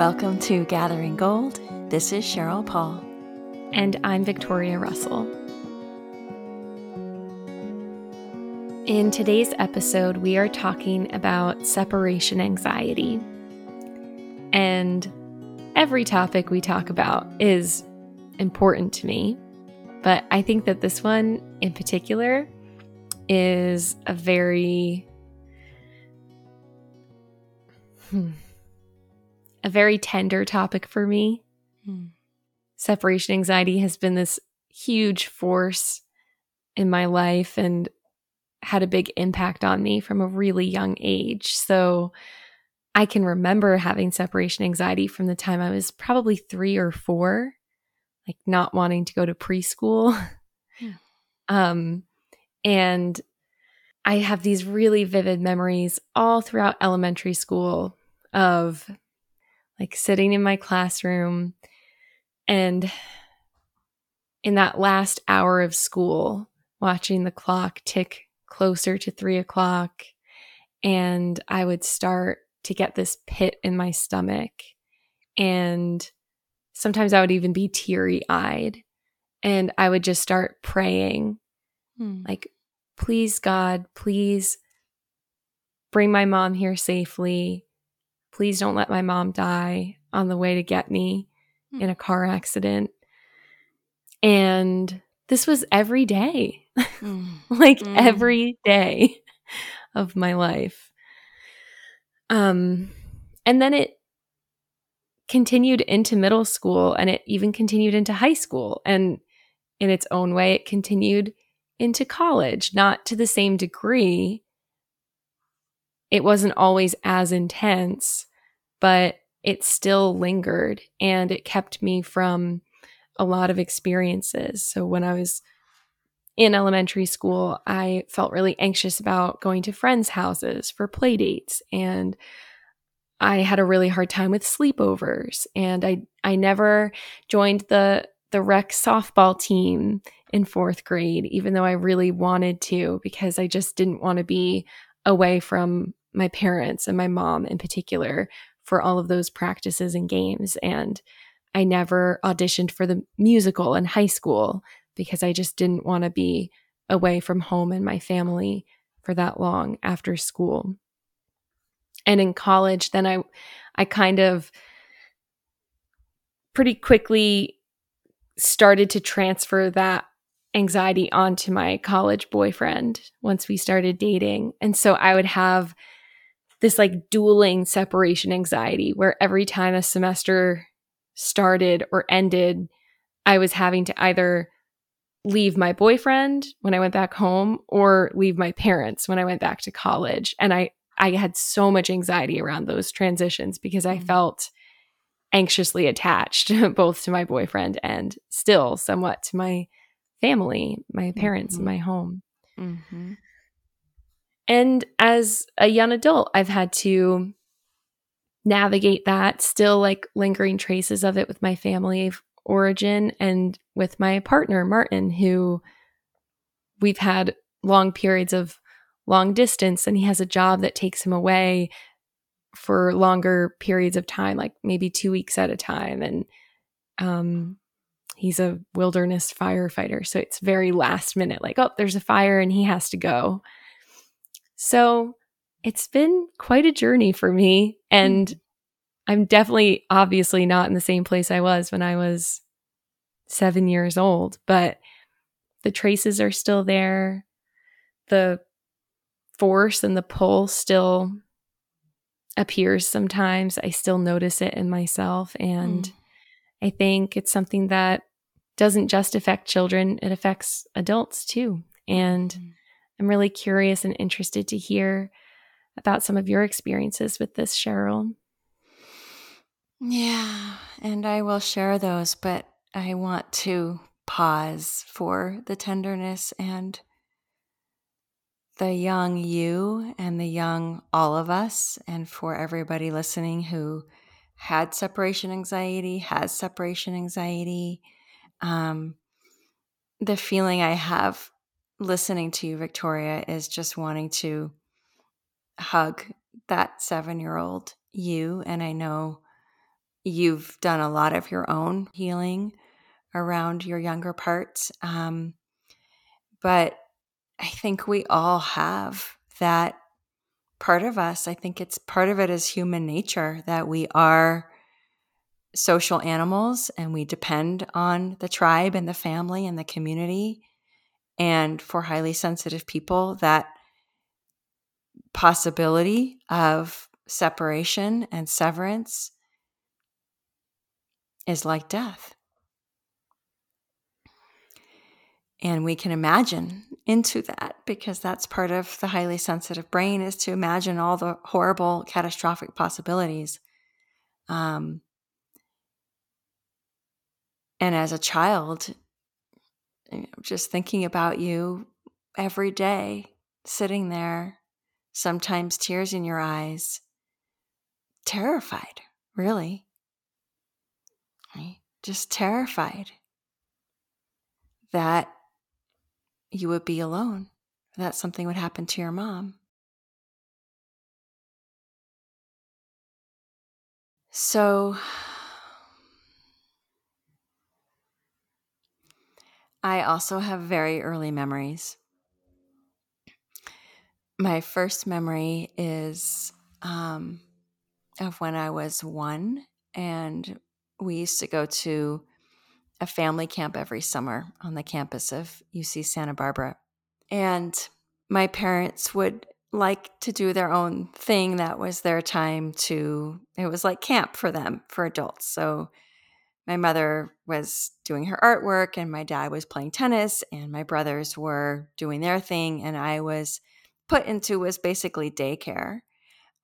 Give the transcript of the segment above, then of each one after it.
Welcome to Gathering Gold. This is Sheryl Paul. And I'm Victoria Russell. In today's episode, we are talking about separation anxiety. And every topic we talk about is important to me, but I think that this one in particular is a very hmm, a very tender topic for me. Hmm. Separation anxiety has been this huge force in my life and had a big impact on me from a really young age. So I can remember having separation anxiety from the time I was probably three or four, like not wanting to go to preschool. Yeah. Um, and I have these really vivid memories all throughout elementary school of like sitting in my classroom and in that last hour of school, watching the clock tick closer to three o'clock. And I would start to get this pit in my stomach. And sometimes I would even be teary eyed. And I would just start praying, hmm. like, please, God, please bring my mom here safely. Please don't let my mom die on the way to get me hmm. in a car accident. And this was every day, mm. like mm. every day of my life. Um, and then it continued into middle school and it even continued into high school. And in its own way, it continued into college, not to the same degree, it wasn't always as intense, but it still lingered and it kept me from a lot of experiences. So when I was in elementary school, I felt really anxious about going to friends' houses for play dates and I had a really hard time with sleepovers and I I never joined the the rec softball team in 4th grade even though I really wanted to because I just didn't want to be away from my parents and my mom in particular for all of those practices and games. And I never auditioned for the musical in high school because I just didn't want to be away from home and my family for that long after school. And in college, then I I kind of pretty quickly started to transfer that anxiety onto my college boyfriend once we started dating. And so I would have this like dueling separation anxiety where every time a semester started or ended, I was having to either leave my boyfriend when I went back home or leave my parents when I went back to college. And I, I had so much anxiety around those transitions because I mm-hmm. felt anxiously attached both to my boyfriend and still somewhat to my family, my parents, mm-hmm. and my home. Mm-hmm. And as a young adult, I've had to navigate that, still like lingering traces of it with my family of origin and with my partner, Martin, who we've had long periods of long distance, and he has a job that takes him away for longer periods of time, like maybe two weeks at a time. And um, he's a wilderness firefighter. So it's very last minute, like, oh, there's a fire and he has to go. So it's been quite a journey for me. And mm-hmm. I'm definitely, obviously, not in the same place I was when I was seven years old, but the traces are still there. The force and the pull still appears sometimes. I still notice it in myself. And mm. I think it's something that doesn't just affect children, it affects adults too. And mm. I'm really curious and interested to hear about some of your experiences with this, Sheryl. Yeah, and I will share those, but I want to pause for the tenderness and the young you and the young all of us, and for everybody listening who had separation anxiety, has separation anxiety. Um, the feeling I have listening to you, Victoria, is just wanting to hug that seven year old you. And I know you've done a lot of your own healing around your younger parts. Um, but I think we all have that part of us. I think it's part of it is human nature that we are social animals and we depend on the tribe and the family and the community. And for highly sensitive people, that possibility of separation and severance is like death. And we can imagine into that because that's part of the highly sensitive brain is to imagine all the horrible, catastrophic possibilities. Um, and as a child, just thinking about you every day, sitting there, sometimes tears in your eyes, terrified, really. Just terrified that you would be alone, that something would happen to your mom. So, I also have very early memories. My first memory is um, of when I was one, and we used to go to a family camp every summer on the campus of UC Santa Barbara. And my parents would like to do their own thing. That was their time to, it was like camp for them, for adults. So my mother was doing her artwork, and my dad was playing tennis, and my brothers were doing their thing. And I was put into was basically daycare.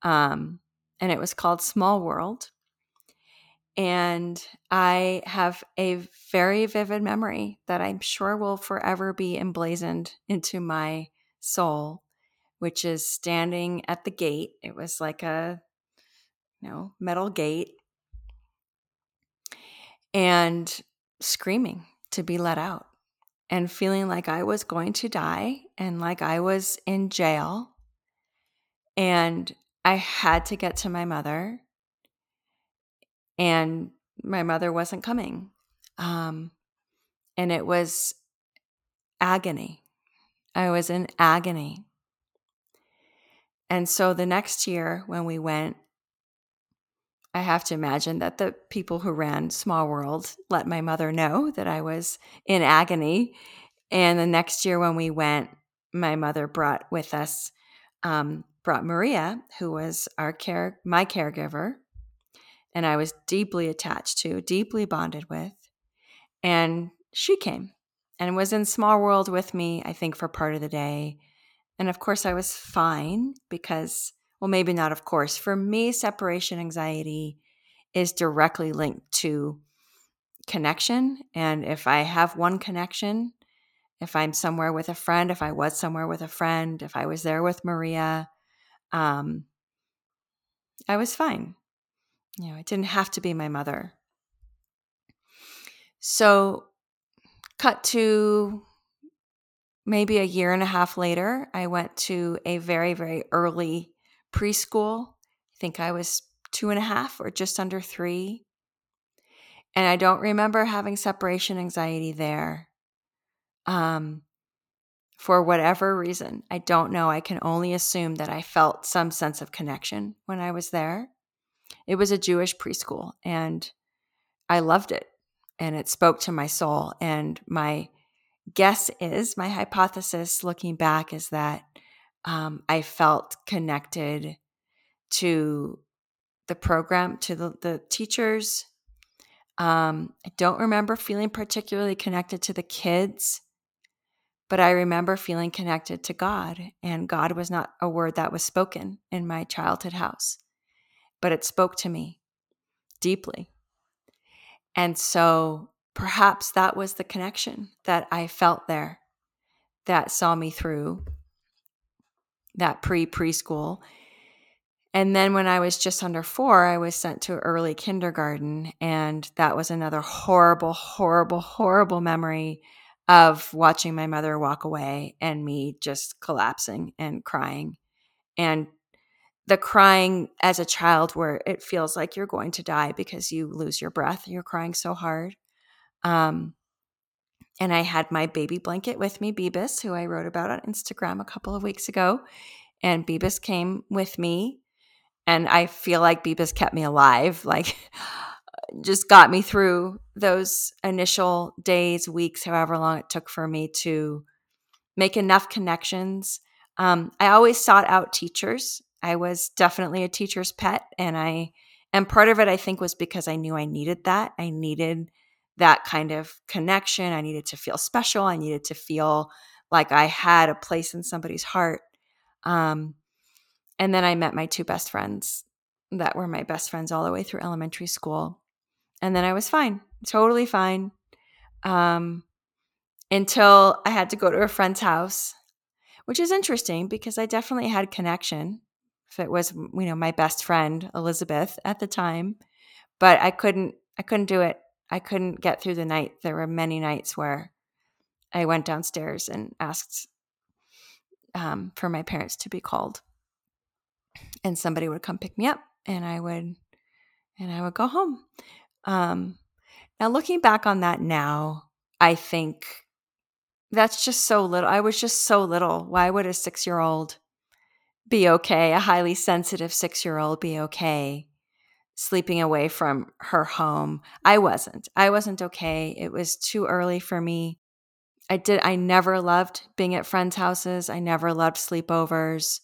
Um, and it was called Small World. And I have a very vivid memory that I'm sure will forever be emblazoned into my soul, which is standing at the gate. It was like a you know, metal gate and screaming to be let out and feeling like I was going to die and like I was in jail. And I had to get to my mother and my mother wasn't coming. Um, and it was agony. I was in agony. And so the next year when we went, I have to imagine that the people who ran Small World let my mother know that I was in agony. And the next year when we went, my mother brought with us, um, brought Maria, who was our care, my caregiver, and I was deeply attached to, deeply bonded with. And she came and was in Small World with me, I think, for part of the day. And of course, I was fine because, well, maybe not, of course. For me, separation anxiety is directly linked to connection. And if I have one connection, if I'm somewhere with a friend, if I was somewhere with a friend, if I was there with Maria, um, I was fine. You know, it didn't have to be my mother. So, cut to maybe a year and a half later, I went to a very, very early preschool. I think I was two and a half or just under three. And I don't remember having separation anxiety there. Um, for whatever reason, I don't know. I can only assume that I felt some sense of connection when I was there. It was a Jewish preschool and I loved it and it spoke to my soul. And my guess is, my hypothesis looking back is that um, I felt connected to the program, to the, the teachers. Um, I don't remember feeling particularly connected to the kids, but I remember feeling connected to God. And God was not a word that was spoken in my childhood house but it spoke to me deeply. And so perhaps that was the connection that I felt there that saw me through that pre preschool. And then when I was just under four, I was sent to early kindergarten. And that was another horrible, horrible, horrible memory of watching my mother walk away and me just collapsing and crying and the crying as a child where it feels like you're going to die because you lose your breath. You're crying so hard. Um, and I had my baby blanket with me, Beebus, who I wrote about on Instagram a couple of weeks ago. And Beebus came with me. And I feel like Beebus kept me alive, like just got me through those initial days, weeks, however long it took for me to make enough connections. Um, I always sought out teachers. I was definitely a teacher's pet. And I, and part of it, I think, was because I knew I needed that. I needed that kind of connection. I needed to feel special. I needed to feel like I had a place in somebody's heart. Um, and then I met my two best friends that were my best friends all the way through elementary school. And then I was fine, totally fine. Um, until I had to go to a friend's house, which is interesting because I definitely had connection. If it was, you know, my best friend Elizabeth at the time, but I couldn't, I couldn't do it I couldn't get through the night. There were many nights where I went downstairs and asked um, for my parents to be called, and somebody would come pick me up, and I would, and I would go home. Um, now, looking back on that now, I think that's just so little. I was just so little. Why would a six year old be okay? A highly sensitive six year old be okay sleeping away from her home. I wasn't. I wasn't okay. It was too early for me. I did I never loved being at friends' houses. I never loved sleepovers.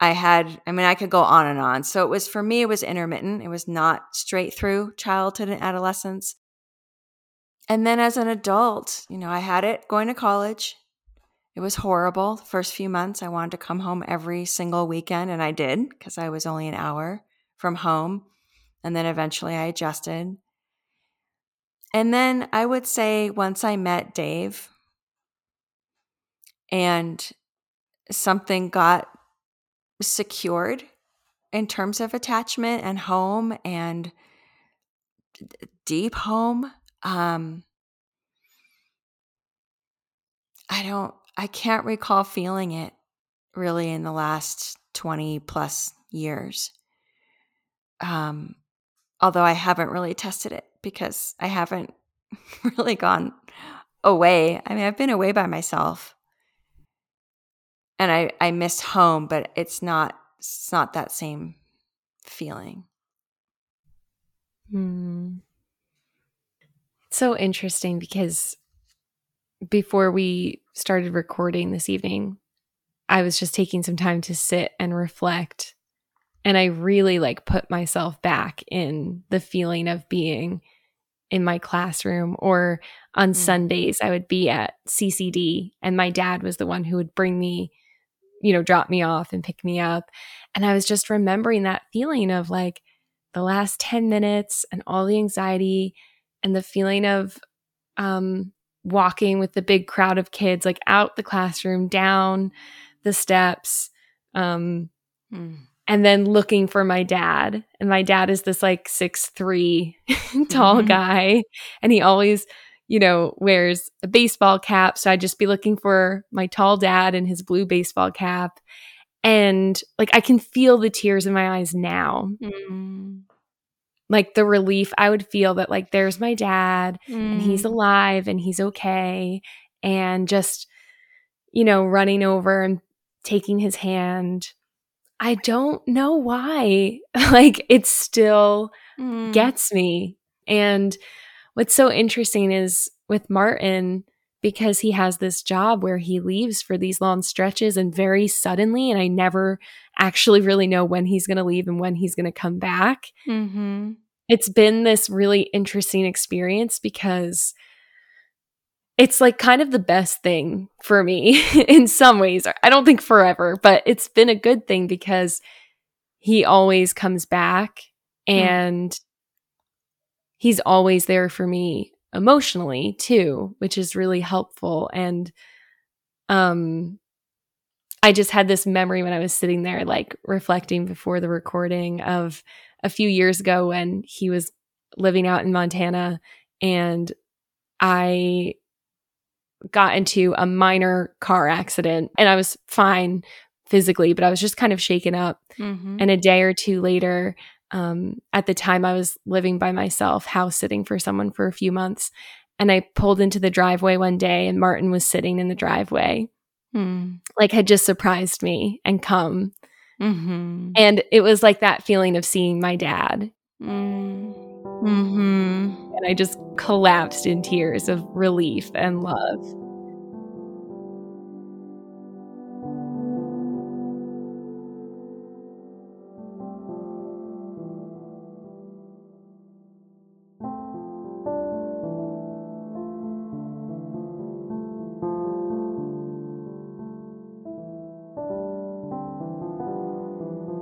I had I mean I could go on and on. So it was for me it was intermittent. It was not straight through childhood and adolescence. And then as an adult, you know, I had it going to college. It was horrible. The first few months I wanted to come home every single weekend and I did because I was only an hour from home. And then eventually I adjusted. And then I would say once I met Dave and something got secured in terms of attachment and home and deep home, um, I don't, I can't recall feeling it really in the last 20 plus years. Um, although I haven't really tested it because I haven't really gone away. I mean, I've been away by myself. And I I miss home, but it's not it's not that same feeling. Hmm. It's so interesting because before we started recording this evening, I was just taking some time to sit and reflect and I really like put myself back in the feeling of being in my classroom or on mm. Sundays I would be at CCD and my dad was the one who would bring me you know drop me off and pick me up and I was just remembering that feeling of like the last 10 minutes and all the anxiety and the feeling of um walking with the big crowd of kids like out the classroom down the steps um mm and then looking for my dad. And my dad is this like six three tall mm-hmm. guy. And he always, you know, wears a baseball cap. So I'd just be looking for my tall dad in his blue baseball cap. And like I can feel the tears in my eyes now. Mm. Like the relief I would feel that like there's my dad mm. and he's mm. alive and he's okay. And just, you know, running over and taking his hand I don't know why. like it still mm. gets me. And what's so interesting is with Martin, because he has this job where he leaves for these long stretches and very suddenly, and I never actually really know when he's going to leave and when he's going to come back. Mm-hmm. It's been this really interesting experience because it's like kind of the best thing for me in some ways. I don't think forever, but it's been a good thing because he always comes back hmm. and mm. he's always there for me emotionally too, which is really helpful. And um I just had this memory when I was sitting there like reflecting before the recording of a few years ago when he was living out in Montana and I got into a minor car accident and I was fine physically, but I was just kind of shaken up. Mm-hmm. And a day or two later, um, at the time I was living by myself, house sitting for someone for a few months. And I pulled into the driveway one day and Martin was sitting in the driveway, mm. like had just surprised me and come. Mm-hmm. And it was like that feeling of seeing my dad. Mm. Mm-hmm. And I just collapsed in tears of relief and love.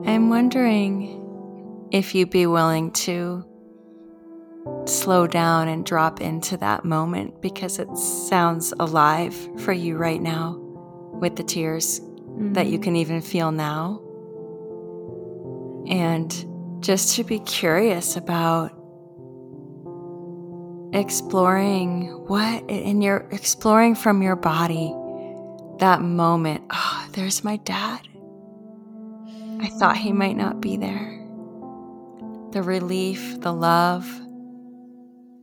I'm wondering if you'd be willing to slow down and drop into that moment because it sounds alive for you right now with the tears that you mm-hmm. can even feel now. And just to be curious about exploring what, and you're exploring from your body that moment. Oh, there's my dad. I thought he might not be there. The relief, the love.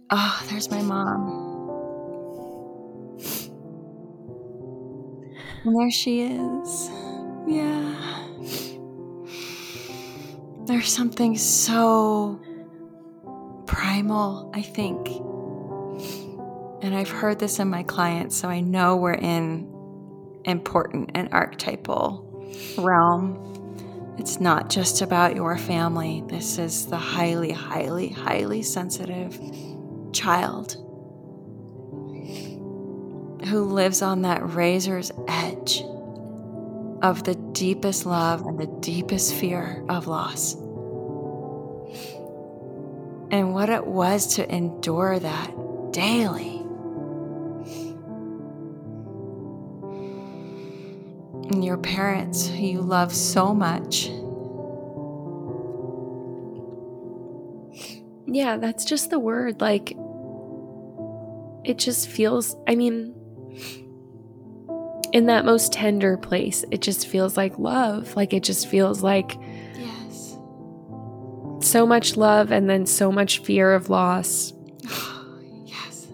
Oh, there's my mom. And there she is. Yeah. There's something so primal, I think. And I've heard this in my clients, so I know we're in important and archetypal realm. It's not just about your family. This is the highly, highly, highly sensitive child who lives on that razor's edge of the deepest love and the deepest fear of loss. And what it was to endure that daily. And your parents, who you love so much, Yeah, that's just the word. Like, it just feels, I mean, in that most tender place, it just feels like love. Like, it just feels like yes, so much love and then so much fear of loss. yes,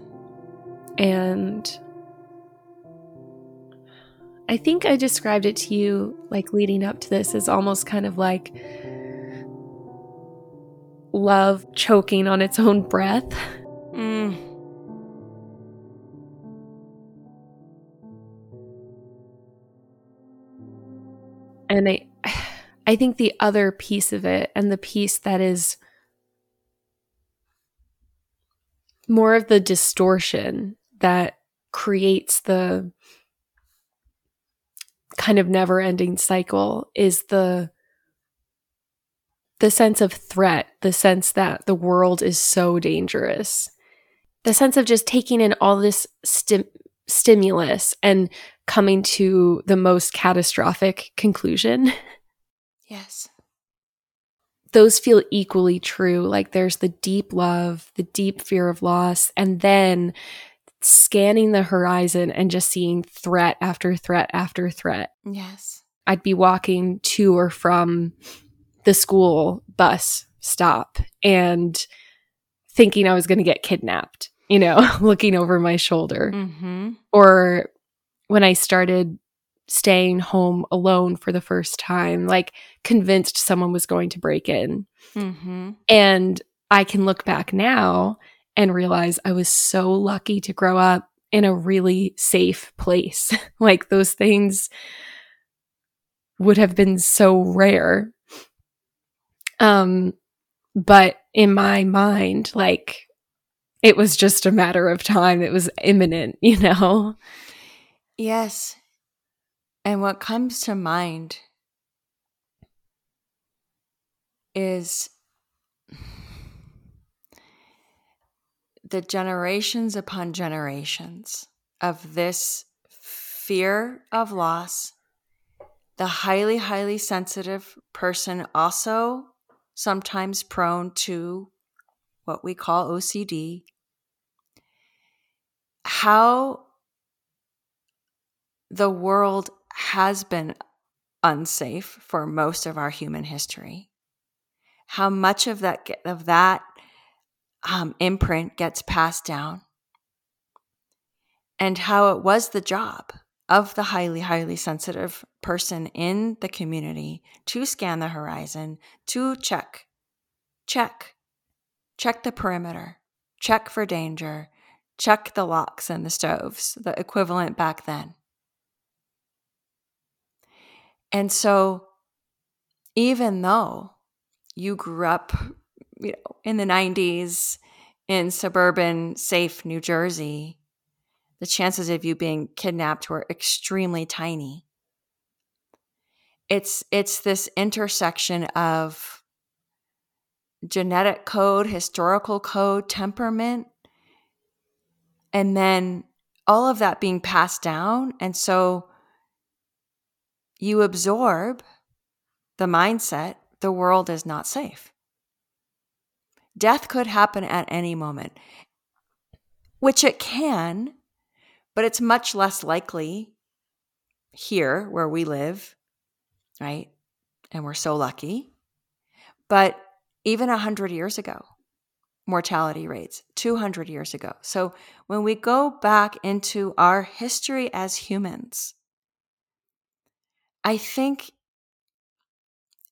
And I think I described it to you, like leading up to this, as almost kind of like love choking on its own breath. And I I think the other piece of it and the piece that is more of the distortion that creates the kind of never-ending cycle is the the sense of threat, the sense that the world is so dangerous. The sense of just taking in all this stim- stimulus and coming to the most catastrophic conclusion. yes, Those feel equally true. Like there's the deep love, the deep fear of loss, and then scanning the horizon and just seeing threat after threat after threat. yes, I'd be walking to or from the school bus stop and thinking I was going to get kidnapped, you know, looking over my shoulder. mm-hmm. Or when I started staying home alone for the first time, like convinced someone was going to break in. Mm-hmm. And I can look back now and realize I was so lucky to grow up in a really safe place. like those things would have been so rare. Um but in my mind like it was just a matter of time. It was imminent, you know. Yes. And what comes to mind is the generations upon generations of this fear of loss. The highly, highly sensitive person also sometimes prone to what we call OCD. How the world has been unsafe for most of our human history. How much of that of that um, imprint gets passed down, and how it was the job of the highly, highly sensitive person in the community to scan the horizon, to check, check, check the perimeter, check for danger, check the locks and the stoves, the equivalent back then. And so, even though you grew up, you know, in the 90s in suburban, safe New Jersey, the chances of you being kidnapped were extremely tiny. It's it's this intersection of genetic code, historical code, temperament, and then all of that being passed down. And so you absorb the mindset the world is not safe. Death could happen at any moment, which it can, but it's much less likely here where we live, right? And we're so lucky. But even 100 years ago, mortality rates, 200 years ago. So when we go back into our history as humans, I think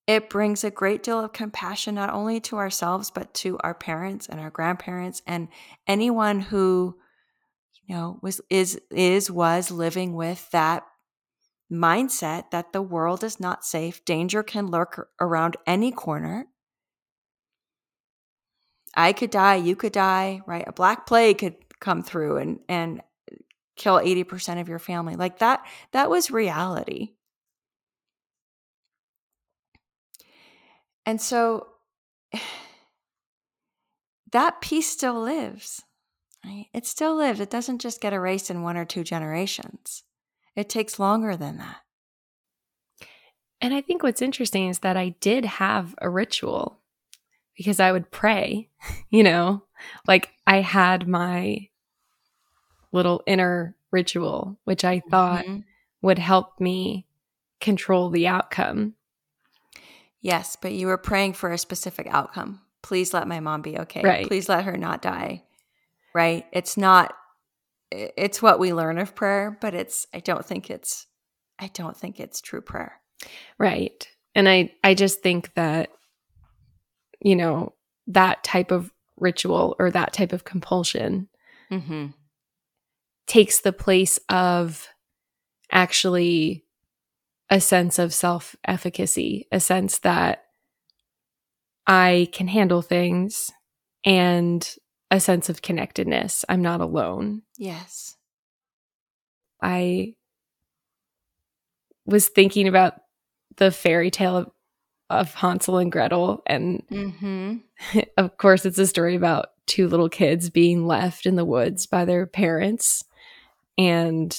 it brings a great deal of compassion not only to ourselves but to our parents and our grandparents and anyone who you know was is is was living with that mindset that the world is not safe danger can lurk around any corner. I could die you could die right? A black plague could come through and and kill 80% of your family. Like that that was reality And so that piece still lives, right? It still lives. It doesn't just get erased in one or two generations, it takes longer than that. And I think what's interesting is that I did have a ritual because I would pray, you know, like I had my little inner ritual, which I thought mm-hmm. would help me control the outcome. Yes, but you were praying for a specific outcome. Please let my mom be okay. Right. Please let her not die. Right? It's not it's what we learn of prayer, but it's I don't think it's I don't think it's true prayer. Right. And I I just think that you know, that type of ritual or that type of compulsion mm-hmm. takes the place of actually a sense of self efficacy, a sense that I can handle things and a sense of connectedness. I'm not alone. Yes. I was thinking about the fairy tale of, of Hansel and Gretel. And mm-hmm. of course, it's a story about two little kids being left in the woods by their parents and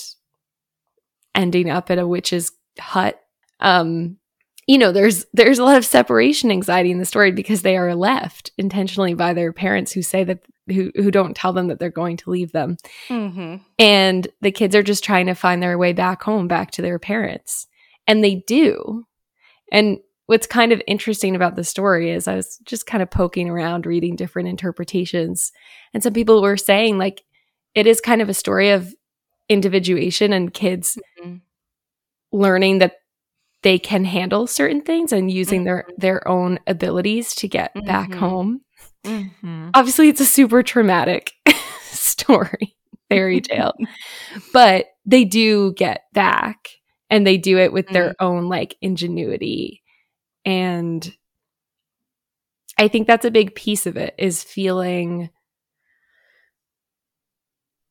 ending up at a witch's hut. Um you know there's there's a lot of separation anxiety in the story because they are left intentionally by their parents who say that who who don't tell them that they're going to leave them. Mm-hmm. and the kids are just trying to find their way back home back to their parents. And they do. And what's kind of interesting about the story is i was just kind of poking around reading different interpretations. And some people were saying like it is kind of a story of individuation and kids mm-hmm learning that they can handle certain things and using mm-hmm. their their own abilities to get mm-hmm. back home. Mm-hmm. Obviously, it's a super traumatic story, fairy tale, but they do get back and they do it with their mm. own like ingenuity. And I think that's a big piece of it is feeling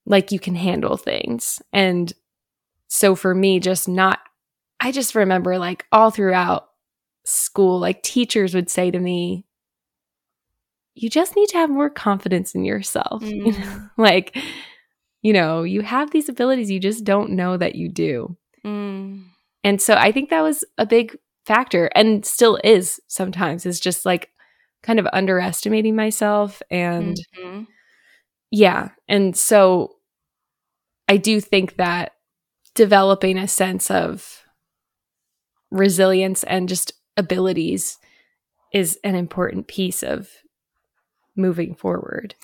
like you can handle things. And so for me, just not I just remember like all throughout school, like teachers would say to me, you just need to have more confidence in yourself. Mm. You know? like, you know, you have these abilities, you just don't know that you do. Mm. And so I think that was a big factor and still is sometimes, is just like kind of underestimating myself. And mm-hmm. yeah. And so I do think that developing a sense of resilience and just abilities is an important piece of moving forward.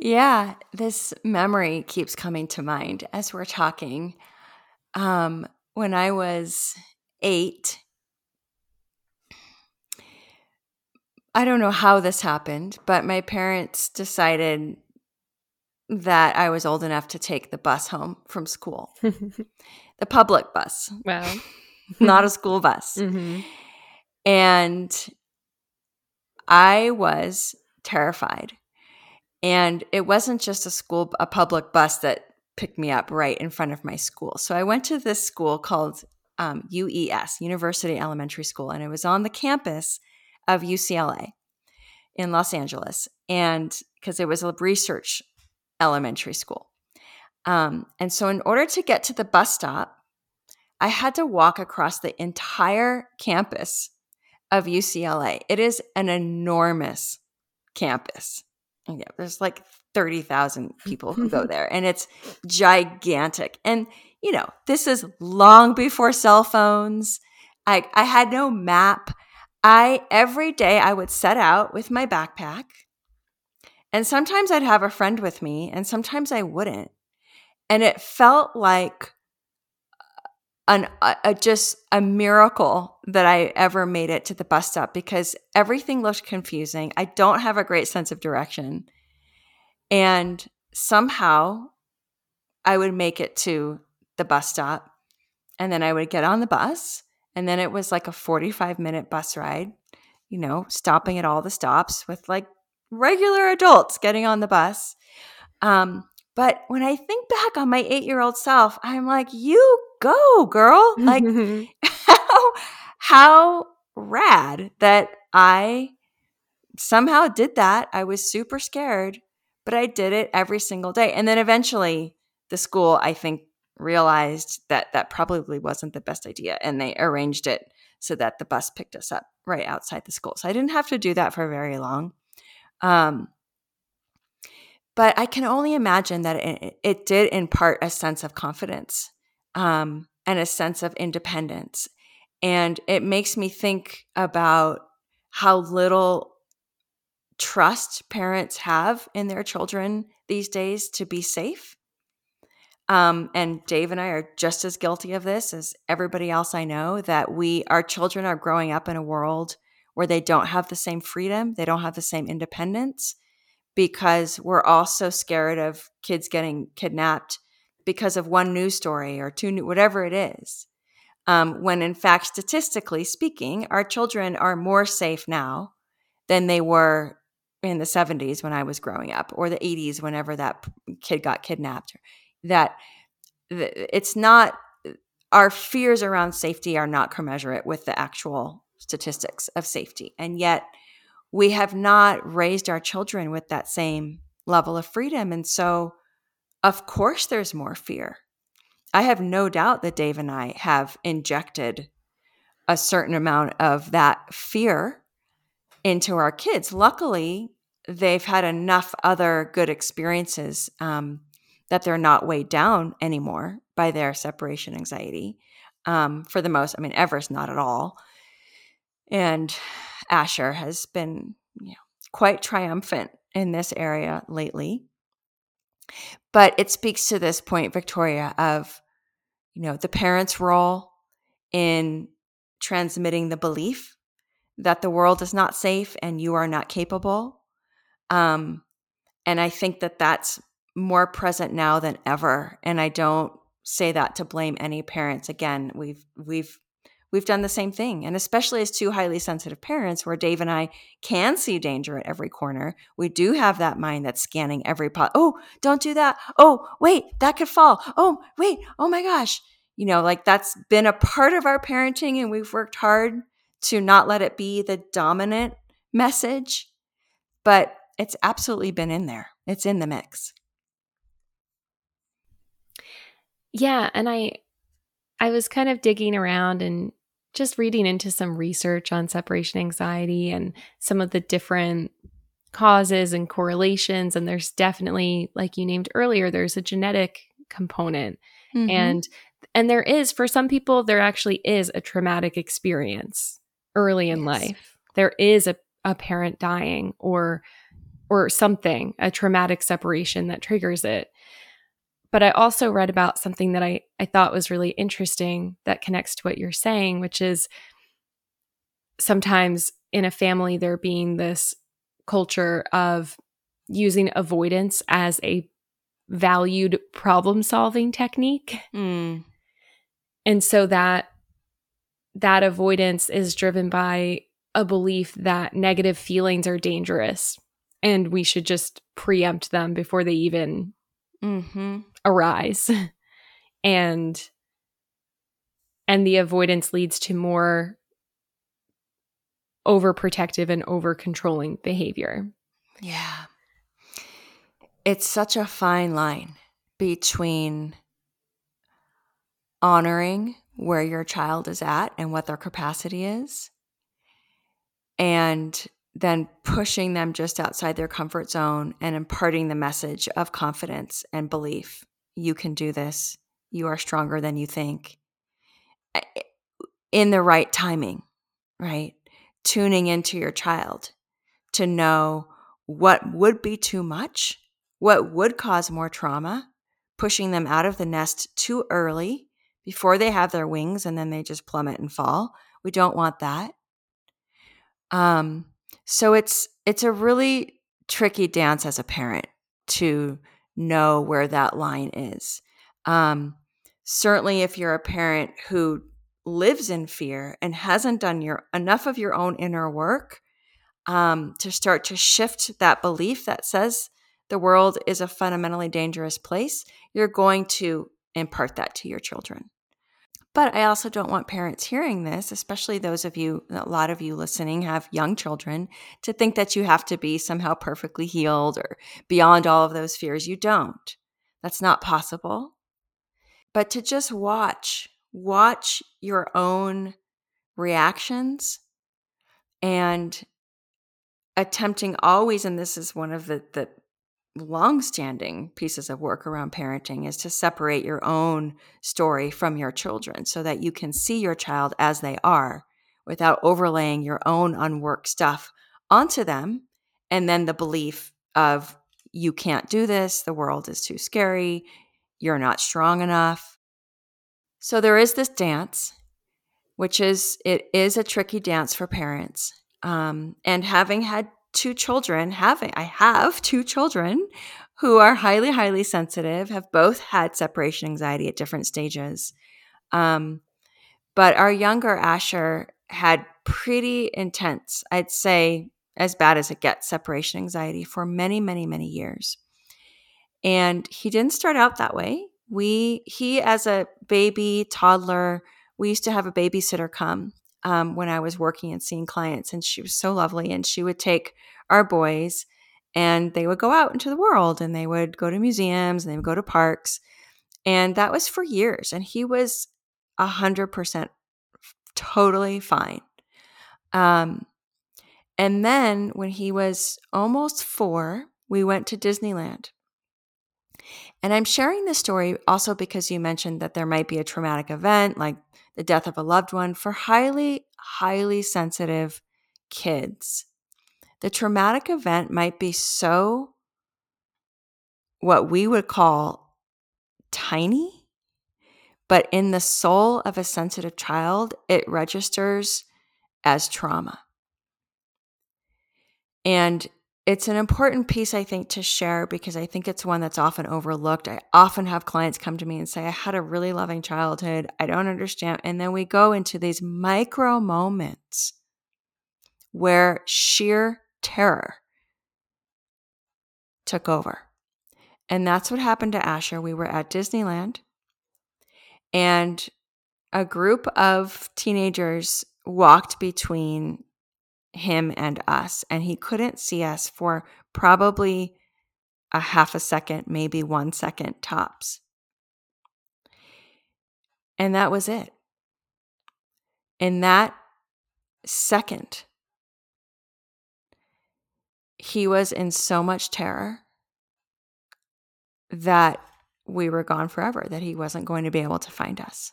Yeah, this memory keeps coming to mind as we're talking. Um, when I was eight, I don't know how this happened, but my parents decided that I was old enough to take the bus home from school, the public bus. Wow. not a school bus. Mm-hmm. And I was terrified. And it wasn't just a school, a public bus that picked me up right in front of my school. So I went to this school called um, UES, University Elementary School, and it was on the campus of UCLA in Los Angeles. And because it was a research elementary school. Um, and so, in order to get to the bus stop, I had to walk across the entire campus of UCLA. It is an enormous campus. Yeah, there's like 30,000 people who go there, and it's gigantic. And, you know, this is long before cell phones. I, I had no map. I, every day, I would set out with my backpack and sometimes I'd have a friend with me, and sometimes I wouldn't. And it felt like an a, a, just a miracle that I ever made it to the bus stop because everything looked confusing. I don't have a great sense of direction. And somehow I would make it to the bus stop and then I would get on the bus and then it was like a 45 minute bus ride, you know, stopping at all the stops with like regular adults getting on the bus. Um, but when I think back on my eight year old self, I'm like, you go, girl. Like, how, how rad that I somehow did that. I was super scared, but I did it every single day. And then eventually, the school, I think, realized that that probably wasn't the best idea. And they arranged it so that the bus picked us up right outside the school. So I didn't have to do that for very long. Um, but I can only imagine that it, it, did impart a sense of confidence um, and a sense of independence. And it makes me think about how little trust parents have in their children these days to be safe. Um, and Dave and I are just as guilty of this as everybody else I know that we, our children are growing up in a world where they don't have the same freedom, they don't have the same independence because we're also scared of kids getting kidnapped because of one news story or two, new, whatever it is. Um, when in fact, statistically speaking, our children are more safe now than they were in the 70s when I was growing up or the 80s whenever that kid got kidnapped. That it's not, our fears around safety are not commensurate with the actual statistics of safety. And yet, we have not raised our children with that same level of freedom. And so, of course, there's more fear. I have no doubt that Dave and I have injected a certain amount of that fear into our kids. Luckily, they've had enough other good experiences um, that they're not weighed down anymore by their separation anxiety. Um, for the most, I mean, Everest not at all. And Asher has been you know, quite triumphant in this area lately. But it speaks to this point, Victoria, of you know the parent's role in transmitting the belief that the world is not safe and you are not capable. Um, and I think that that's more present now than ever. And I don't say that to blame any parents. Again, we've we've we've done the same thing. And especially as two highly sensitive parents, where Dave and I can see danger at every corner, we do have that mind that's scanning every pot. Oh, don't do that. Oh, wait, that could fall. Oh, wait, oh my gosh. You know, like that's been a part of our parenting, and we've worked hard to not let it be the dominant message. But it's absolutely been in there, it's in the mix. Yeah. And I, I was kind of digging around and just reading into some research on separation anxiety and some of the different causes and correlations. And there's definitely, like you named earlier, there's a genetic component. Mm-hmm. And And there is, for some people, there actually is a traumatic experience early in yes. life. There is a, a parent dying or or something, a traumatic separation that triggers it. But I also read about something that I, I thought was really interesting that connects to what you're saying, which is sometimes in a family there being this culture of using avoidance as a valued problem solving technique. Mm. And so that that avoidance is driven by a belief that negative feelings are dangerous and we should just preempt them before they even mm-hmm. Arise. and and the avoidance leads to more overprotective and over controlling behavior. Yeah. It's such a fine line between honoring where your child is at and what their capacity is, and then pushing them just outside their comfort zone and imparting the message of confidence and belief. You can do this. You are stronger than you think. In the right timing, right? tuning into your child to know what would be too much, what would cause more trauma, pushing them out of the nest too early before they have their wings and then they just plummet and fall. We don't want that. Um, so it's it's a really tricky dance as a parent to know where that line is. Um, certainly, if you're a parent who lives in fear and hasn't done your enough of your own inner work um, to start to shift that belief that says the world is a fundamentally dangerous place, you're going to impart that to your children. But I also don't want parents hearing this, especially those of you, a lot of you listening have young children, to think that you have to be somehow perfectly healed or beyond all of those fears. You don't. That's not possible. But to just watch watch your own reactions and attempting always, and this is one of the, the long-standing pieces of work around parenting is to separate your own story from your children so that you can see your child as they are without overlaying your own unworked stuff onto them. And then the belief of you can't do this. The world is too scary. You're not strong enough. So there is this dance, which is it is a tricky dance for parents. Um, and having had two children, having I have two children who are highly, highly sensitive, have both had separation anxiety at different stages. Um, but our younger Asher had pretty intense, I'd say as bad as it gets, separation anxiety for many, many, many years. And he didn't start out that way we he as a baby toddler we used to have a babysitter come um, when i was working and seeing clients and she was so lovely and she would take our boys and they would go out into the world and they would go to museums and they would go to parks and that was for years and he was a hundred percent totally fine. Um, and then when he was almost four we went to disneyland. And I'm sharing this story also because you mentioned that there might be a traumatic event like the death of a loved one for highly, highly sensitive kids. The traumatic event might be so what we would call tiny, but in the soul of a sensitive child, it registers as trauma. And it's an important piece, I think, to share because I think it's one that's often overlooked. I often have clients come to me and say, I had a really loving childhood. I don't understand. And then we go into these micro moments where sheer terror took over. And that's what happened to Asher. We were at Disneyland and a group of teenagers walked between him and us, and he couldn't see us for probably a half a second, maybe one second tops. And that was it. In that second, he was in so much terror that we were gone forever, that he wasn't going to be able to find us.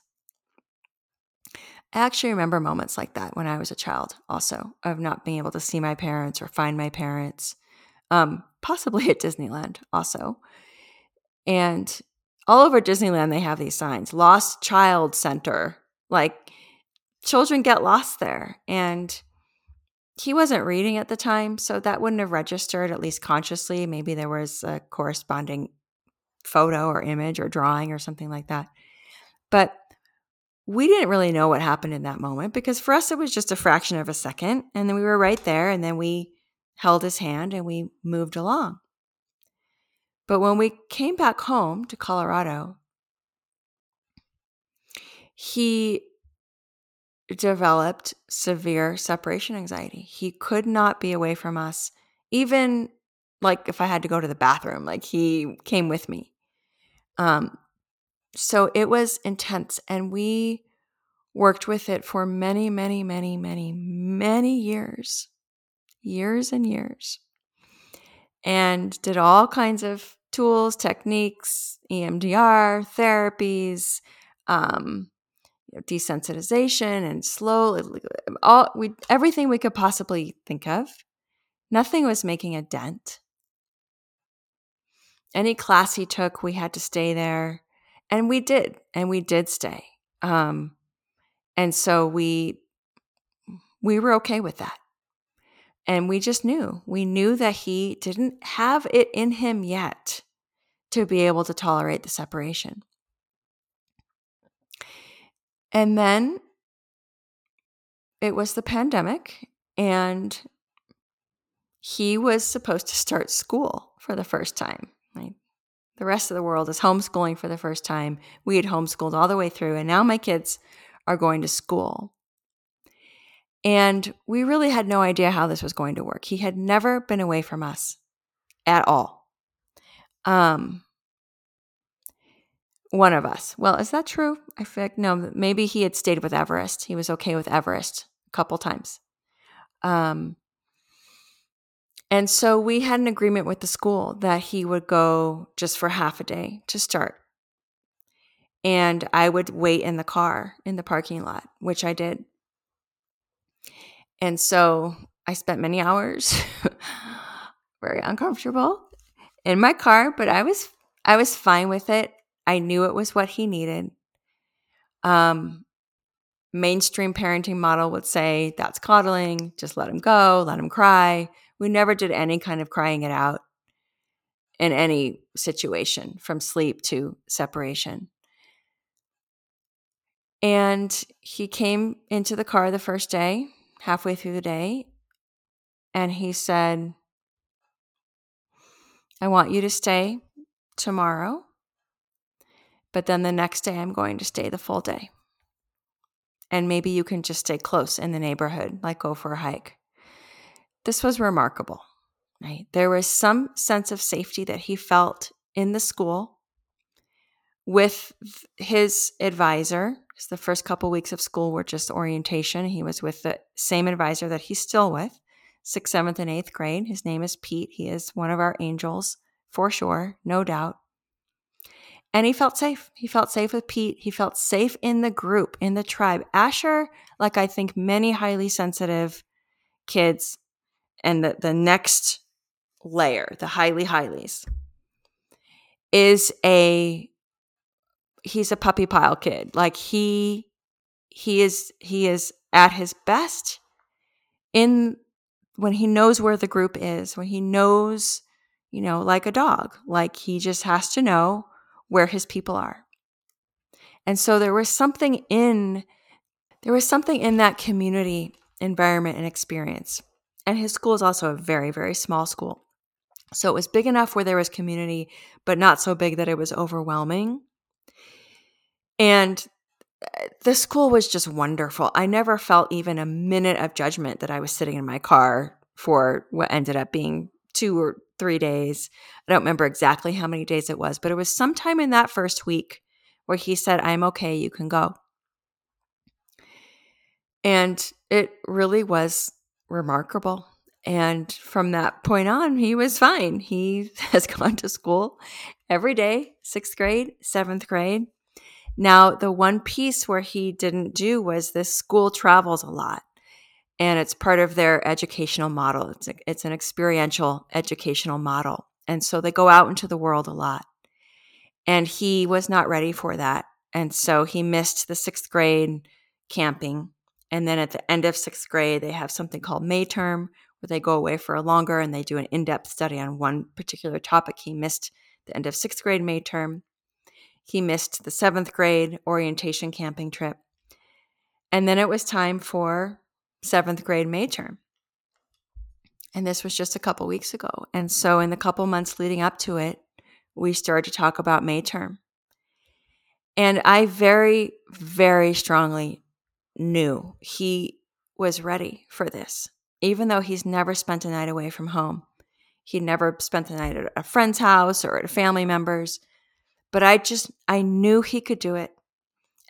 I actually remember moments like that when I was a child, also, of not being able to see my parents or find my parents, um, possibly at Disneyland, also. And all over Disneyland, they have these signs Lost Child Center. Like, children get lost there. And he wasn't reading at the time, so that wouldn't have registered, at least consciously. Maybe there was a corresponding photo or image or drawing or something like that. But we didn't really know what happened in that moment because for us it was just a fraction of a second and then we were right there and then we held his hand and we moved along. But when we came back home to Colorado, he developed severe separation anxiety. He could not be away from us, even like if I had to go to the bathroom, like he came with me. Um, so it was intense, and we worked with it for many, many, many, many, many years, years and years, and did all kinds of tools, techniques, EMDR, therapies, um, desensitization, and slow, all we everything we could possibly think of. Nothing was making a dent any class he took, we had to stay there. And we did, and we did stay. Um, and so we we were okay with that. And we just knew. We knew that he didn't have it in him yet to be able to tolerate the separation. And then it was the pandemic, and he was supposed to start school for the first time. The rest of the world is homeschooling for the first time. We had homeschooled all the way through, and now my kids are going to school. And we really had no idea how this was going to work. He had never been away from us at all. Um, one of us. Well, is that true? I like no. Maybe he had stayed with Everest. He was okay with Everest a couple times. Um, and so we had an agreement with the school that he would go just for half a day to start. And I would wait in the car in the parking lot, which I did. And so I spent many hours very uncomfortable in my car, but I was I was fine with it. I knew it was what he needed. Um mainstream parenting model would say that's coddling, just let him go, let him cry. We never did any kind of crying it out in any situation from sleep to separation. And he came into the car the first day, halfway through the day, and he said, I want you to stay tomorrow, but then the next day I'm going to stay the full day. And maybe you can just stay close in the neighborhood, like go for a hike. This was remarkable, right? There was some sense of safety that he felt in the school with his advisor. Because the first couple weeks of school were just orientation. He was with the same advisor that he's still with, sixth, seventh, and eighth grade. His name is Pete. He is one of our angels for sure, no doubt. And he felt safe. He felt safe with Pete. He felt safe in the group, in the tribe. Asher, like I think many highly sensitive kids, and the, the next layer, the highly highlys, is a he's a puppy pile kid. Like he he is he is at his best in when he knows where the group is, when he knows, you know, like a dog, like he just has to know where his people are. And so there was something in there was something in that community environment and experience and his school is also a very, very small school. So it was big enough where there was community, but not so big that it was overwhelming. And uh, the school was just wonderful. I never felt even a minute of judgment that I was sitting in my car for what ended up being two or three days. I don't remember exactly how many days it was, but it was sometime in that first week where he said, I'm okay, you can go. And it really was remarkable. And from that point on, he was fine. He has gone to school every day, sixth grade, seventh grade. Now, the one piece where he didn't do was this school travels a lot. And it's part of their educational model. It's, a, it's an experiential educational model. And so they go out into the world a lot. And he was not ready for that. And so he missed the sixth grade camping. And then at the end of sixth grade, they have something called May term, where they go away for a longer and they do an in depth study on one particular topic. He missed the end of sixth grade May term. He missed the seventh grade orientation camping trip. And then it was time for seventh grade May term. And this was just a couple weeks ago. And so, in the couple months leading up to it, we started to talk about May term. And I very, very strongly knew he was ready for this, even though he's never spent a night away from home. He'd never spent the night at a friend's house or at a family member's. But I just, I knew he could do it.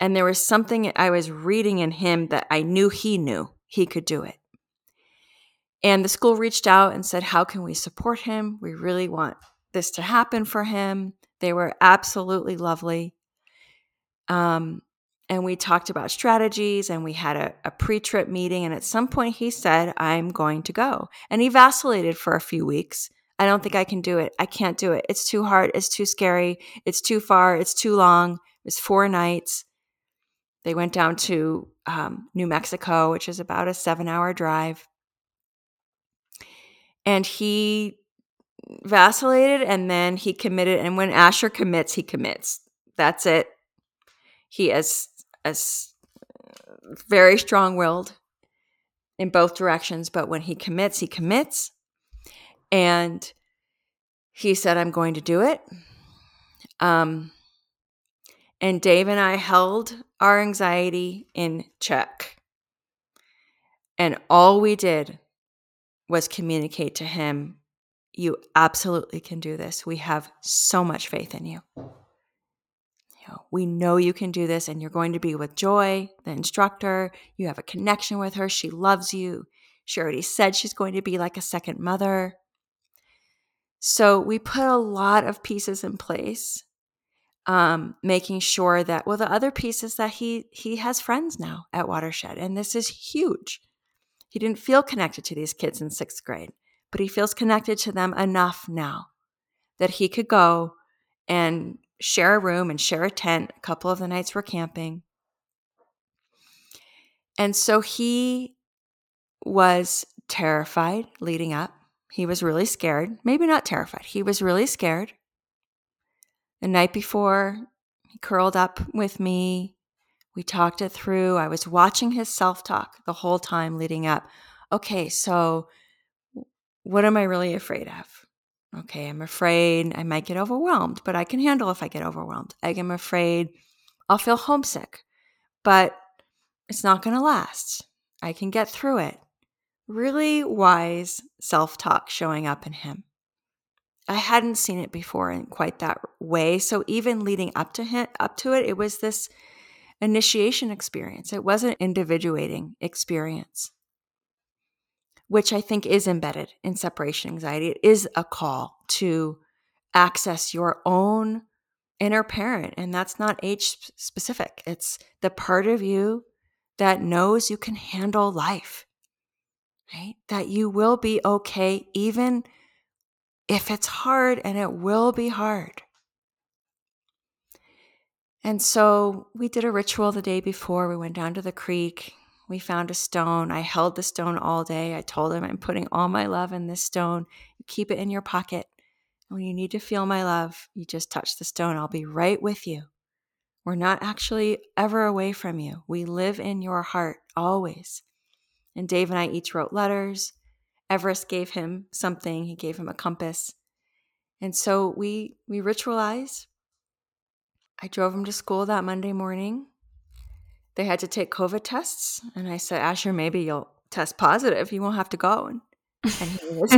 And there was something I was reading in him that I knew he knew he could do it. And the school reached out and said, How can we support him? We really want this to happen for him. They were absolutely lovely. Um, and we talked about strategies and we had a, a pre trip meeting. And at some point, he said, I'm going to go. And he vacillated for a few weeks. I don't think I can do it. I can't do it. It's too hard. It's too scary. It's too far. It's too long. It's four nights. They went down to um, New Mexico, which is about a seven hour drive. And he vacillated and then he committed. And when Asher commits, he commits. That's it. He is as very strong willed in both directions, but when he commits, he commits. And he said, I'm going to do it. Um, and Dave and I held our anxiety in check. And all we did was communicate to him, You absolutely can do this. We have so much faith in you. We know you can do this, and you're going to be with Joy, the instructor. You have a connection with her. She loves you. She already said she's going to be like a second mother. So we put a lot of pieces in place, um, making sure that well, the other piece is that he he has friends now at Watershed, and this is huge. He didn't feel connected to these kids in sixth grade, but he feels connected to them enough now that he could go and share a room and share a tent. A couple of the nights we're camping. And so he was terrified leading up. He was really scared. Maybe not terrified. He was really scared. The night before, he curled up with me. We talked it through. I was watching his self talk the whole time leading up. Okay, so what am I really afraid of? Okay, I'm afraid I might get overwhelmed, but I can handle if I get overwhelmed. I am afraid I'll feel homesick, but it's not going to last. I can get through it really wise self talk showing up in him. I hadn't seen it before in quite that way. So even leading up to him, up to it, it was this initiation experience. It was an individuating experience, which I think is embedded in separation anxiety. It is a call to access your own inner parent, and that's not age specific. It's the part of you that knows you can handle life right? That you will be okay, even if it's hard, and it will be hard. And so we did a ritual the day before. We went down to the creek. We found a stone. I held the stone all day. I told him, I'm putting all my love in this stone. Keep it in your pocket. When you need to feel my love, you just touch the stone. I'll be right with you. We're not actually ever away from you. We live in your heart always. And Dave and I each wrote letters. Everest gave him something. He gave him a compass. And so we we ritualized. I drove him to school that Monday morning. They had to take COVID tests, and I said, "Asher, maybe you'll test positive. You won't have to go." And, and he was,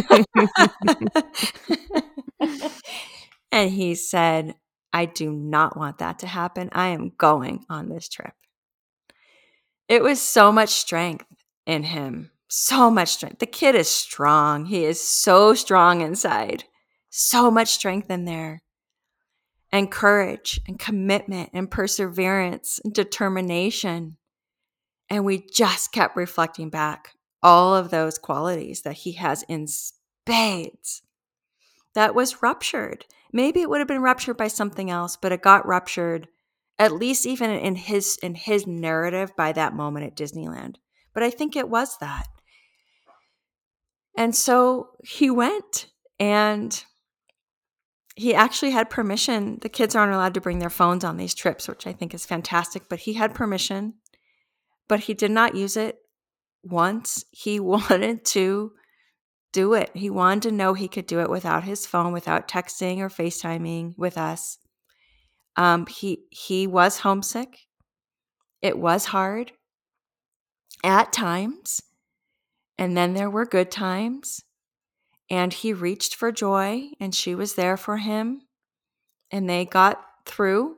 and he said, "I do not want that to happen. I am going on this trip." It was so much strength in him. So much strength. The kid is strong. He is so strong inside. So much strength in there. And courage and commitment and perseverance and determination. And we just kept reflecting back all of those qualities that he has in spades. That was ruptured. Maybe it would have been ruptured by something else, but it got ruptured at least even in his in his narrative by that moment at Disneyland. But I think it was that. And so he went and he actually had permission. The kids aren't allowed to bring their phones on these trips, which I think is fantastic, but he had permission, but he did not use it once. He wanted to do it. He wanted to know he could do it without his phone, without texting or FaceTiming with us. Um, he he was homesick. It was hard at times, and then there were good times. And he reached for Joy, and she was there for him, and they got through.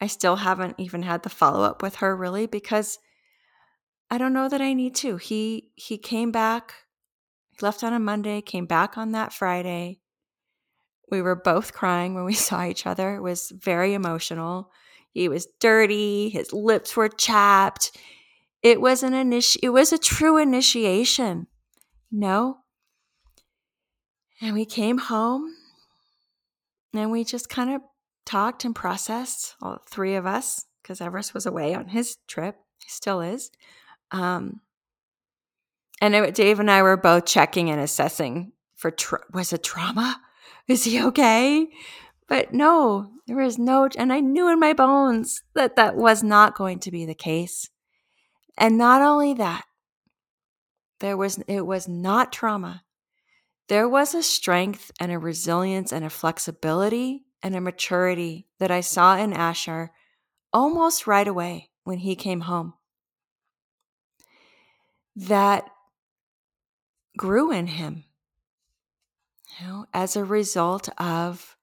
I still haven't even had the follow up with her really because I don't know that I need to. He he came back, he left on a Monday, came back on that Friday. We were both crying when we saw each other. It was very emotional. He was dirty, his lips were chapped. It was an initi- it was a true initiation. Know? And we came home and we just kind of talked and processed, all three of us, because Everest was away on his trip. He still is. Um, and it, Dave and I were both checking and assessing for tra- was it trauma? Is he okay? But no, there was no, and I knew in my bones that that was not going to be the case. And not only that, there was it was not trauma. There was a strength and a resilience and a flexibility and a maturity that I saw in Asher almost right away when he came home. That grew in him you know, as a result of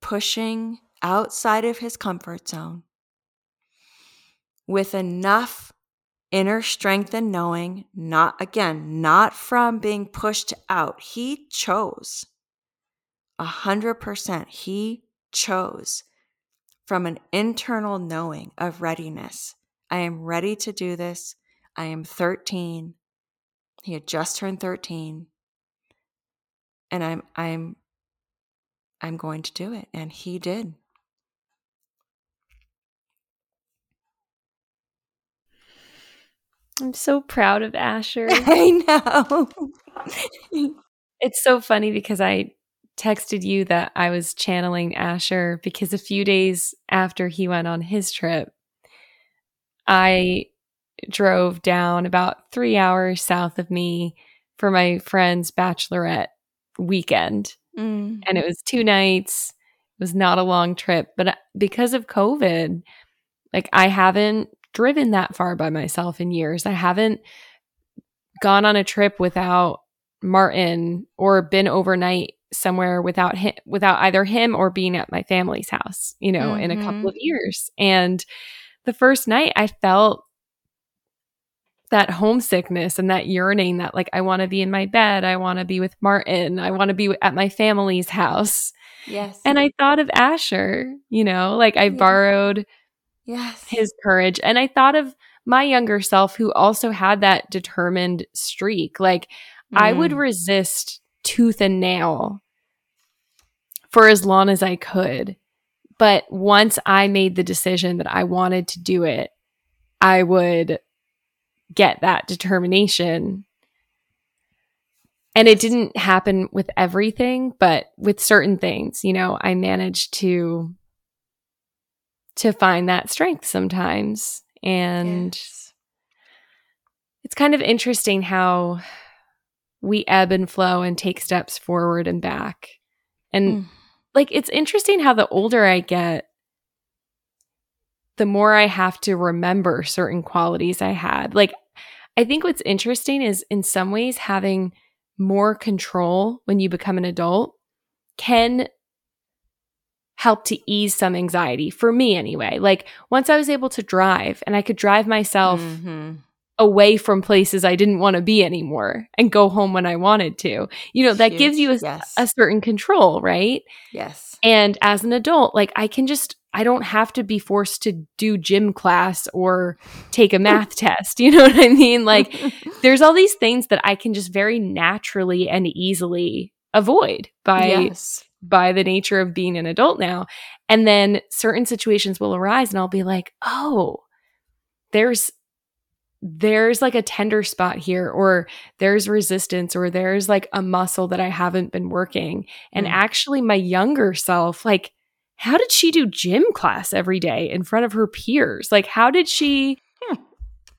pushing outside of his comfort zone with enough inner strength and knowing, not again, not from being pushed out. He chose a hundred percent. He chose from an internal knowing of readiness. I am ready to do this. I am 13. He had just turned 13. And I'm I'm I'm going to do it. And he did. I'm so proud of Asher. I know. it's so funny because I texted you that I was channeling Asher because a few days after he went on his trip, I drove down about three hours south of me for my friend's bachelorette weekend. Mm. And it was two nights. It was not a long trip, but uh, because of COVID, like I haven't driven that far by myself in years. I haven't gone on a trip without Martin or been overnight somewhere without him without either him or being at my family's house, you know, mm-hmm. in a couple mm-hmm. of years. And the first night I felt that homesickness and that yearning that like I want to be in my bed, I want to be with Martin, I want to be at my family's house. Yes. And I thought of Asher, you know, like I yeah. borrowed yes. his courage. And I thought of my younger self who also had that determined streak. Like mm. I would mm. resist tooth and nail for as long as I could. But once I made the decision that I wanted to do it, I would get that determination. And it didn't happen with everything, but with certain things, you know, I managed to to find that strength sometimes. And yes. it's kind of interesting how we ebb and flow and take steps forward and back. And mm. like, it's interesting how the older I get, the more I have to remember certain qualities I had. Like, I think what's interesting is in some ways having more control when you become an adult can helped to ease some anxiety for me anyway. Like once I was able to drive and I could drive myself mm-hmm. away from places I didn't want to be anymore and go home when I wanted to. You know, that Huge. gives you a, Yes. a certain control, right? Yes. And as an adult, like I can just, I don't have to be forced to do gym class or take a math test. You know what I mean? Like there's all these things that I can just very naturally and easily avoid by yes. By the nature of being an adult now. And then certain situations will arise and I'll be like, "Oh, there's there's like a tender spot here or there's resistance or there's like a muscle that I haven't been working." And Mm. actually my younger self like how did she do gym class every day in front of her peers? Like how did she Hmm.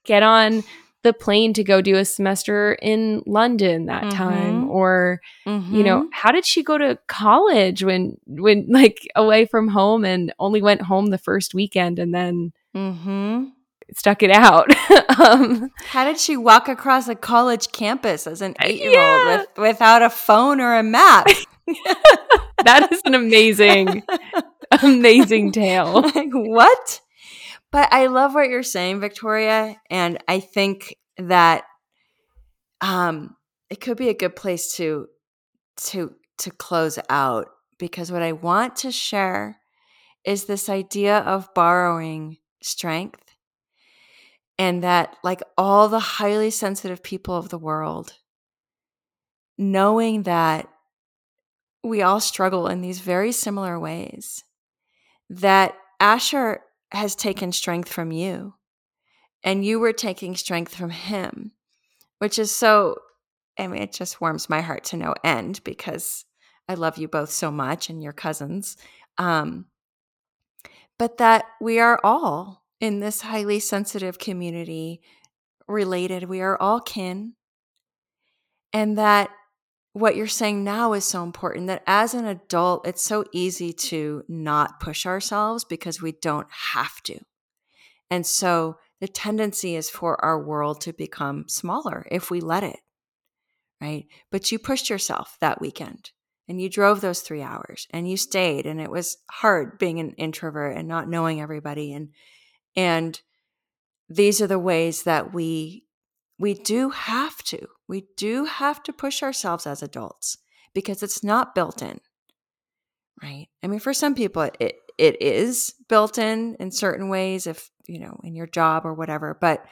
get on the plane to go do a semester in London that time Mhm. or you know Mhm. how did she go to college when when like away from home and only went home the first weekend and then Mhm. stuck it out um How did she walk across a college campus as an Uh, eight-year-old yeah. with, without a phone or a map? that is an amazing amazing tale like what? But I love what you're saying, Victoria, and I think that um it could be a good place to to to close out because what I want to share is this idea of borrowing strength and that like all the highly sensitive people of the world knowing that we all struggle in these very similar ways that Asher has taken strength from you and you were taking strength from him, which is so, I mean, it just warms my heart to no end because I love you both so much and your cousins. Um, but that we are all in this highly sensitive community related. We are all kin. And that what you're saying now is so important that as an adult, it's so easy to not push ourselves because we don't have to. And so the tendency is for our world to become smaller if we let it, right? But you pushed yourself that weekend and you drove those three hours and you stayed and it was hard being an introvert and not knowing everybody and and these are the ways that we we do have to we do have to push ourselves as adults because it's not built in right? I mean for some people it it is built in in certain ways if you know in your job or whatever but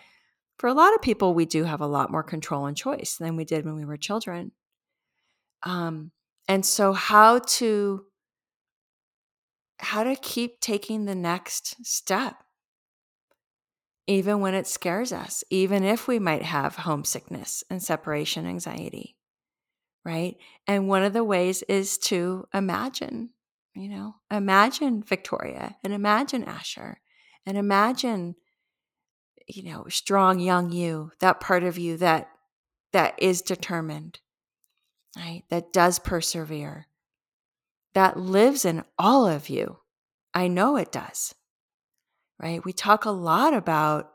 for a lot of people we do have a lot more control and choice than we did when we were children. Um and so how to how to keep taking the next step even when it scares us, even if we might have homesickness and separation anxiety, right? And one of the ways is to imagine, you know, imagine Victoria and imagine Asher and imagine, you know, strong young you, that part of you that that is determined, right? That does persevere, that lives in all of you. I know it does right? We talk a lot about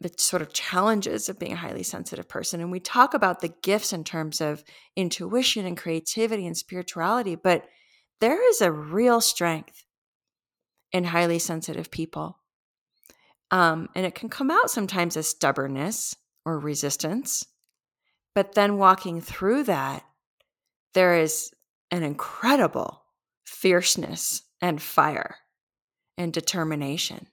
the sort of challenges of being a highly sensitive person, and we talk about the gifts in terms of intuition and creativity and spirituality, but there is a real strength in highly sensitive people. Um, and it can come out sometimes as stubbornness or resistance. But then walking through that, there is an incredible fierceness and fire and determination.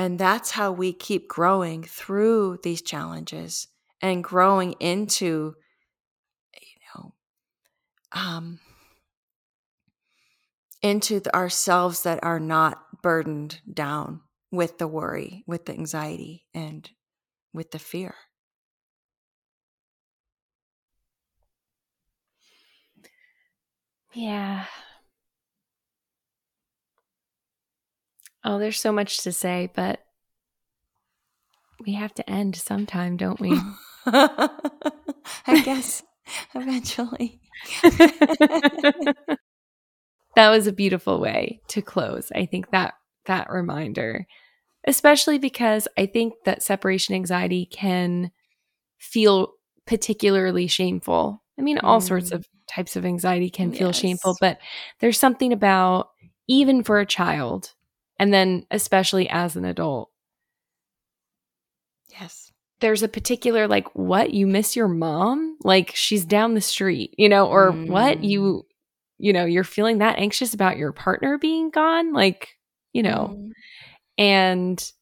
And that's how we keep growing through these challenges and growing into, you know, um, into the, ourselves that are not burdened down with the worry, with the anxiety, and with the fear. Yeah. Oh, there's so much to say, but we have to end sometime, don't we? I guess eventually. that was a beautiful way to close. I think that that reminder, especially because I think that separation anxiety can feel particularly shameful. I mean, all sorts Mm. of types of anxiety can feel shameful, but there's something about even for a child and then especially as an adult Yes. There's a particular, like, what? You miss your mom? Like, she's down the street, you know, or mm. what? You, you know, you're feeling that anxious about your partner being gone? Like, you know, mm. and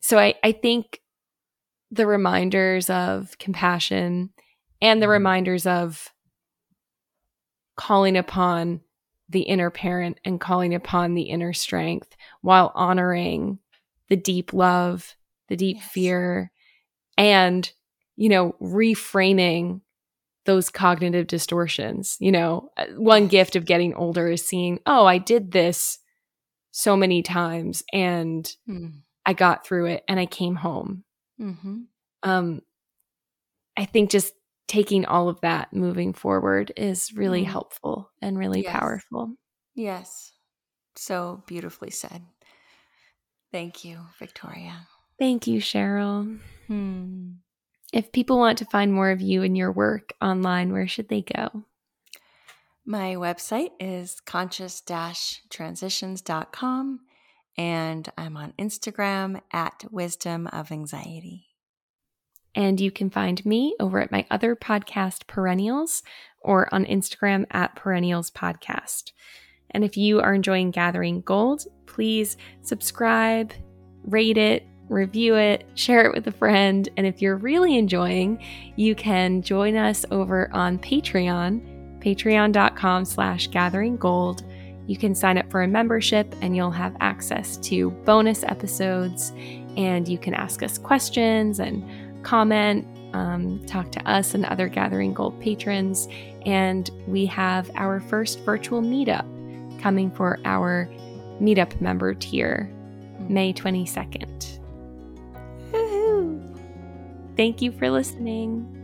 so I, I think the reminders of compassion and the mm-hmm. reminders of calling upon the inner parent and calling upon the inner strength while honoring the deep love, the deep yes. fear, and, you know, reframing those cognitive distortions. You know, uh, one gift of getting older is seeing, oh, I did this so many times and mm. I got through it and I came home. Mm-hmm. Um, I think just taking all of that moving forward is really mm. helpful and really yes. powerful. Yes. So beautifully said. Thank you, Victoria. Thank you, Sheryl. Hmm. If people want to find more of you and your work online, where should they go? My website is conscious transitions.com and I'm on Instagram at Wisdom of Anxiety. And you can find me over at my other podcast, Perennials, or on Instagram at Perennials Podcast. And if you are enjoying Gathering Gold, please subscribe, rate it, review it, share it with a friend. And if you're really enjoying, you can join us over on Patreon, patreon.com slash gathering gold you can sign up for a membership and you'll have access to bonus episodes and you can ask us questions and comment, um, talk to us and other Gathering Gold patrons. And we have our first virtual meetup coming for our meetup member tier May 22nd. Thank you for listening.